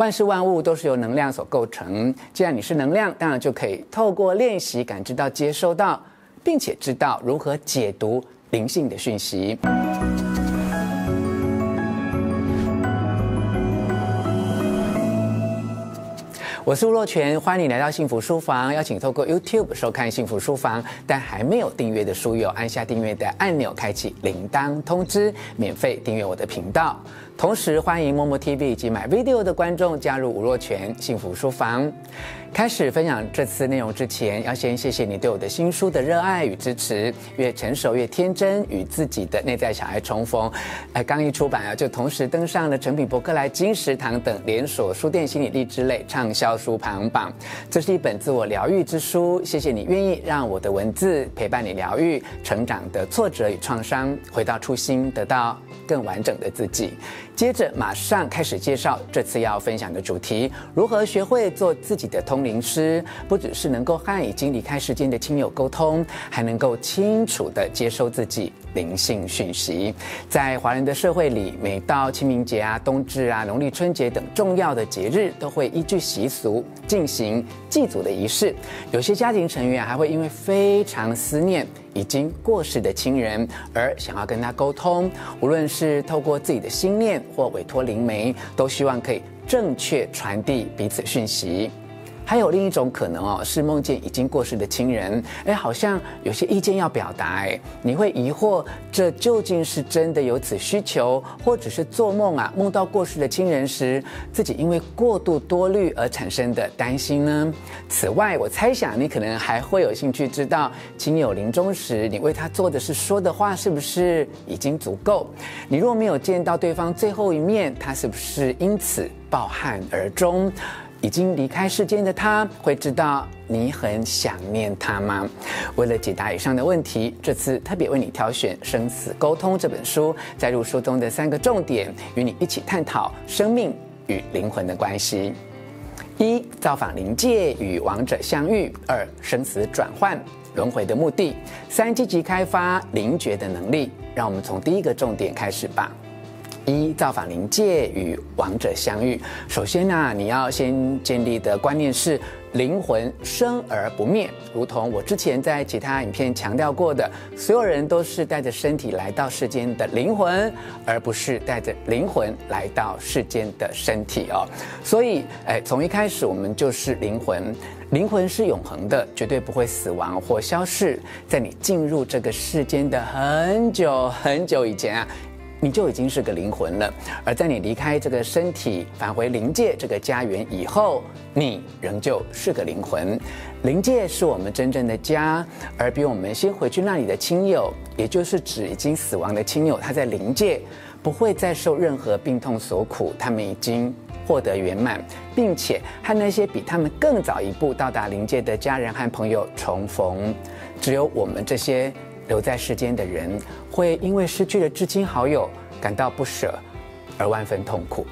万事万物都是由能量所构成。既然你是能量，当然就可以透过练习感知到、接收到，并且知道如何解读灵性的讯息。我是吴若权，欢迎你来到幸福书房。邀请透过 YouTube 收看幸福书房，但还没有订阅的书友，按下订阅的按钮，开启铃铛通知，免费订阅我的频道。同时，欢迎默默 TV 以及 MyVideo 的观众加入吴若泉幸福书房。开始分享这次内容之前，要先谢谢你对我的新书的热爱与支持。越成熟越天真，与自己的内在小孩重逢。哎，刚一出版啊，就同时登上了诚品、博客来、金石堂等连锁书店心理励志类畅销书排行榜。这是一本自我疗愈之书。谢谢你愿意让我的文字陪伴你疗愈成长的挫折与创伤，回到初心，得到更完整的自己。接着马上开始介绍这次要分享的主题：如何学会做自己的通灵师，不只是能够和已经离开世间的亲友沟通，还能够清楚的接收自己。灵性讯息。在华人的社会里，每到清明节啊、冬至啊、农历春节等重要的节日，都会依据习俗进行祭祖的仪式。有些家庭成员还会因为非常思念已经过世的亲人，而想要跟他沟通，无论是透过自己的心念或委托灵媒，都希望可以正确传递彼此讯息。还有另一种可能哦，是梦见已经过世的亲人，哎，好像有些意见要表达，哎，你会疑惑，这究竟是真的有此需求，或者是做梦啊，梦到过世的亲人时，自己因为过度多虑而产生的担心呢？此外，我猜想你可能还会有兴趣知道，亲友临终时，你为他做的事、说的话，是不是已经足够？你若没有见到对方最后一面，他是不是因此抱憾而终？已经离开世间的他，会知道你很想念他吗？为了解答以上的问题，这次特别为你挑选《生死沟通》这本书，载入书中的三个重点，与你一起探讨生命与灵魂的关系：一、造访灵界与亡者相遇；二、生死转换轮回的目的；三、积极开发灵觉的能力。让我们从第一个重点开始吧。一、造访灵界与王者相遇。首先呢、你要先建立的观念是灵魂生而不灭，如同我之前在其他影片强调过的，所有人都是带着身体来到世间的灵魂，而不是带着灵魂来到世间的身体哦。所以，哎，从一开始我们就是灵魂，灵魂是永恒的，绝对不会死亡或消逝。在你进入这个世间的很久很久以前啊。你就已经是个灵魂了，而在你离开这个身体，返回灵界这个家园以后，你仍旧是个灵魂。灵界是我们真正的家，而比我们先回去那里的亲友，也就是指已经死亡的亲友，他在灵界不会再受任何病痛所苦，他们已经获得圆满，并且和那些比他们更早一步到达灵界的家人和朋友重逢。只有我们这些。留在世间的人会因为失去了至亲好友感到不舍而万分痛苦。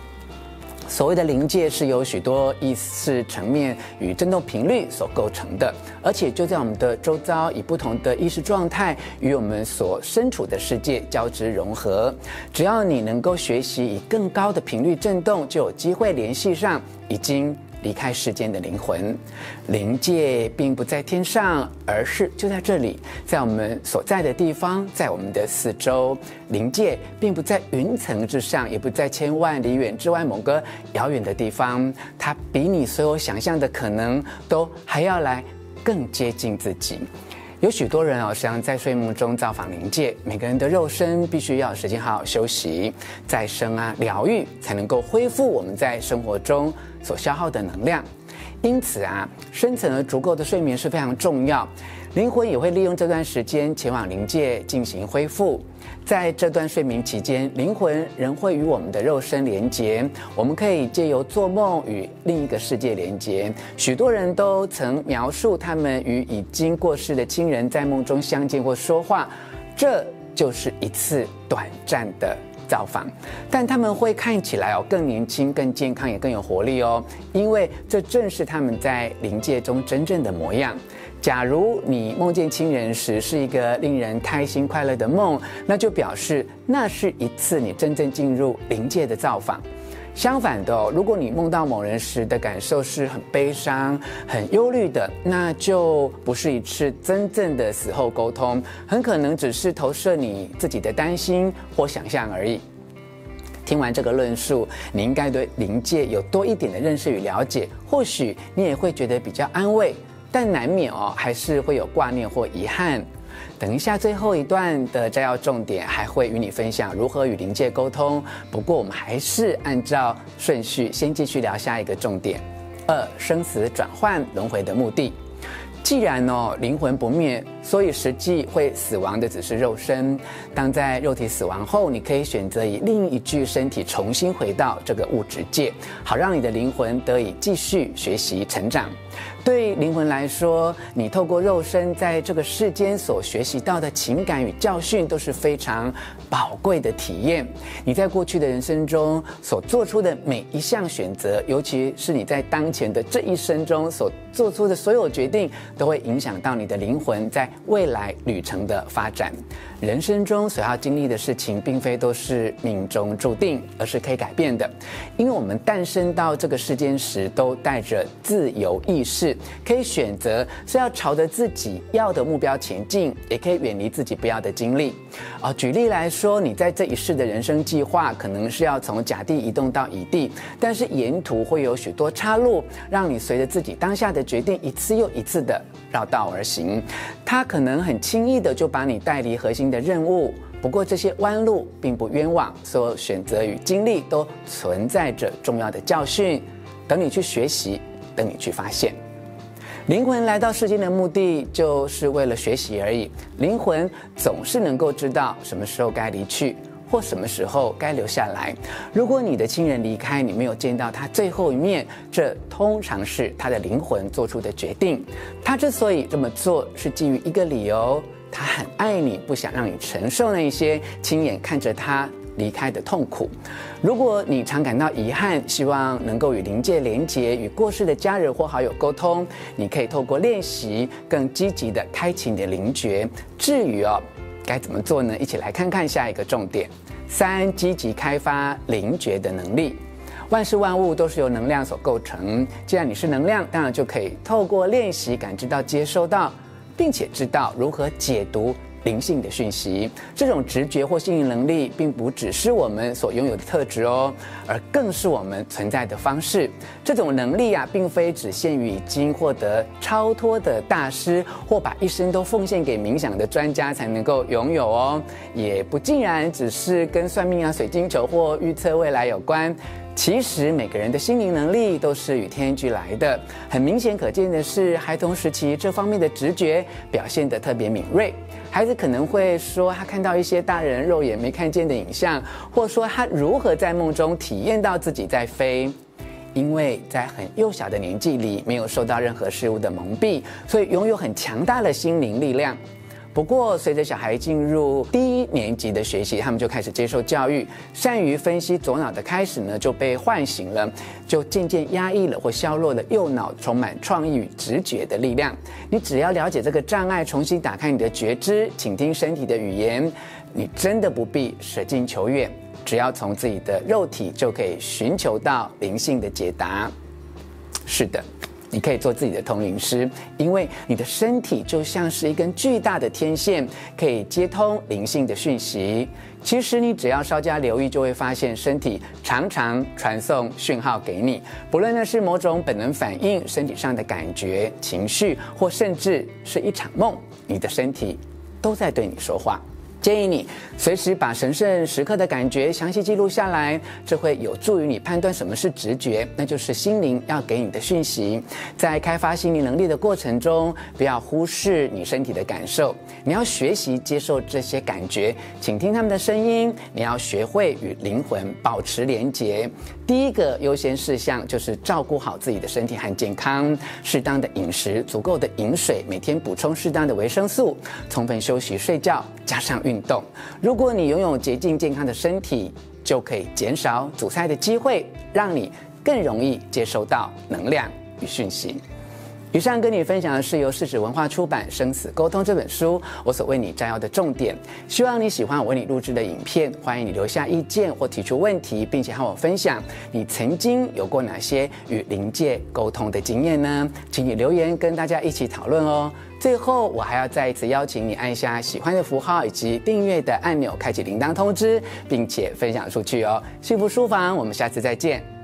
所谓的灵界是由许多意识层面与振动频率所构成的，而且就在我们的周遭，以不同的意识状态与我们所身处的世界交织融合。只要你能够学习以更高的频率振动，就有机会联系上已经。离开世间的灵魂，灵界并不在天上，而是就在这里，在我们所在的地方，在我们的四周。灵界并不在云层之上，也不在千万里远之外某个遥远的地方，它比你所有想象的可能都还要来更接近自己。有许多人啊，实际上在睡梦中造访灵界。每个人的肉身必须要时间好好休息、再生啊、疗愈，才能够恢复我们在生活中所消耗的能量。因此啊，深层的足够的睡眠是非常重要。灵魂也会利用这段时间前往灵界进行恢复。在这段睡眠期间，灵魂仍会与我们的肉身连接，我们可以借由做梦与另一个世界连接。许多人都曾描述他们与已经过世的亲人在梦中相见或说话，这就是一次短暂的造访。但他们会看起来哦更年轻、更健康，也更有活力哦，因为这正是他们在灵界中真正的模样。假如你梦见亲人时是一个令人开心快乐的梦，那就表示那是一次你真正进入灵界的造访。相反的，如果你梦到某人时的感受是很悲伤、很忧虑的，那就不是一次真正的死后沟通，很可能只是投射你自己的担心或想象而已。听完这个论述，你应该对灵界有多一点的认识与了解，或许你也会觉得比较安慰，但难免哦，还是会有挂念或遗憾。等一下，最后一段的摘要重点还会与你分享如何与灵界沟通。不过，我们还是按照顺序先继续聊下一个重点：二、生死转换轮回的目的。既然哦，灵魂不灭。所以，实际会死亡的只是肉身。当在肉体死亡后，你可以选择以另一具身体重新回到这个物质界，好让你的灵魂得以继续学习成长。对灵魂来说，你透过肉身在这个世间所学习到的情感与教训都是非常宝贵的体验。你在过去的人生中所做出的每一项选择，尤其是你在当前的这一生中所做出的所有决定，都会影响到你的灵魂在未来旅程的发展，人生中所要经历的事情，并非都是命中注定，而是可以改变的。因为我们诞生到这个世间时，都带着自由意识，可以选择是要朝着自己要的目标前进，也可以远离自己不要的经历。啊，举例来说，你在这一世的人生计划，可能是要从甲地移动到乙地，但是沿途会有许多岔路，让你随着自己当下的决定，一次又一次的绕道而行。它可能很轻易的就把你带离核心的任务，不过这些弯路并不冤枉，所有选择与经历都存在着重要的教训，等你去学习，等你去发现。灵魂来到世间的目的就是为了学习而已。灵魂总是能够知道什么时候该离去，或什么时候该留下来。如果你的亲人离开，你没有见到他最后一面，这通常是他的灵魂做出的决定。他之所以这么做，是基于一个理由：他很爱你，不想让你承受那些亲眼看着他离开的痛苦。如果你常感到遗憾，希望能够与灵界连结，与过世的家人或好友沟通，你可以透过练习，更积极地开启你的灵觉。至于哦，该怎么做呢？一起来看看下一个重点：三、积极开发灵觉的能力。万事万物都是由能量所构成，既然你是能量，当然就可以透过练习感知到、接收到，并且知道如何解读。灵性的讯息，这种直觉或心灵能力，并不只是我们所拥有的特质哦，而更是我们存在的方式。这种能力啊，并非只限于已经获得超脱的大师，或把一生都奉献给冥想的专家才能够拥有哦，也不尽然只是跟算命啊、水晶球或预测未来有关。其实每个人的心灵能力都是与天俱来的。很明显可见的是，孩童时期这方面的直觉表现得特别敏锐。孩子可能会说，他看到一些大人肉眼没看见的影像，或说他如何在梦中体验到自己在飞。因为在很幼小的年纪里，没有受到任何事物的蒙蔽，所以拥有很强大的心灵力量。不过，随着小孩进入低年级的学习，他们就开始接受教育，善于分析左脑的开始呢，就被唤醒了，就渐渐压抑了或削弱了右脑充满创意与直觉的力量。你只要了解这个障碍，重新打开你的觉知，倾听身体的语言，你真的不必舍近求远，只要从自己的肉体就可以寻求到灵性的解答。是的。你可以做自己的通灵师，因为你的身体就像是一根巨大的天线，可以接通灵性的讯息。其实你只要稍加留意，就会发现身体常常传送讯号给你，不论那是某种本能反应、身体上的感觉、情绪，或甚至是一场梦，你的身体都在对你说话。建议你随时把神圣时刻的感觉详细记录下来，这会有助于你判断什么是直觉，那就是心灵要给你的讯息。在开发心灵能力的过程中，不要忽视你身体的感受，你要学习接受这些感觉，请听他们的声音。你要学会与灵魂保持连结。第一个优先事项就是照顾好自己的身体和健康，适当的饮食，足够的饮水，每天补充适当的维生素，充分休息睡觉，加上运动，如果你拥有洁净健康的身体，就可以减少阻塞的机会，让你更容易接收到能量与讯息。以上跟你分享的是由世纪文化出版《生死沟通》这本书，我所为你摘要的重点。希望你喜欢我为你录制的影片，欢迎你留下意见或提出问题，并且和我分享你曾经有过哪些与灵界沟通的经验呢？请你留言跟大家一起讨论哦。最后，我还要再一次邀请你按下喜欢的符号以及订阅的按钮，开启铃铛通知，并且分享出去哦。幸福书房，我们下次再见。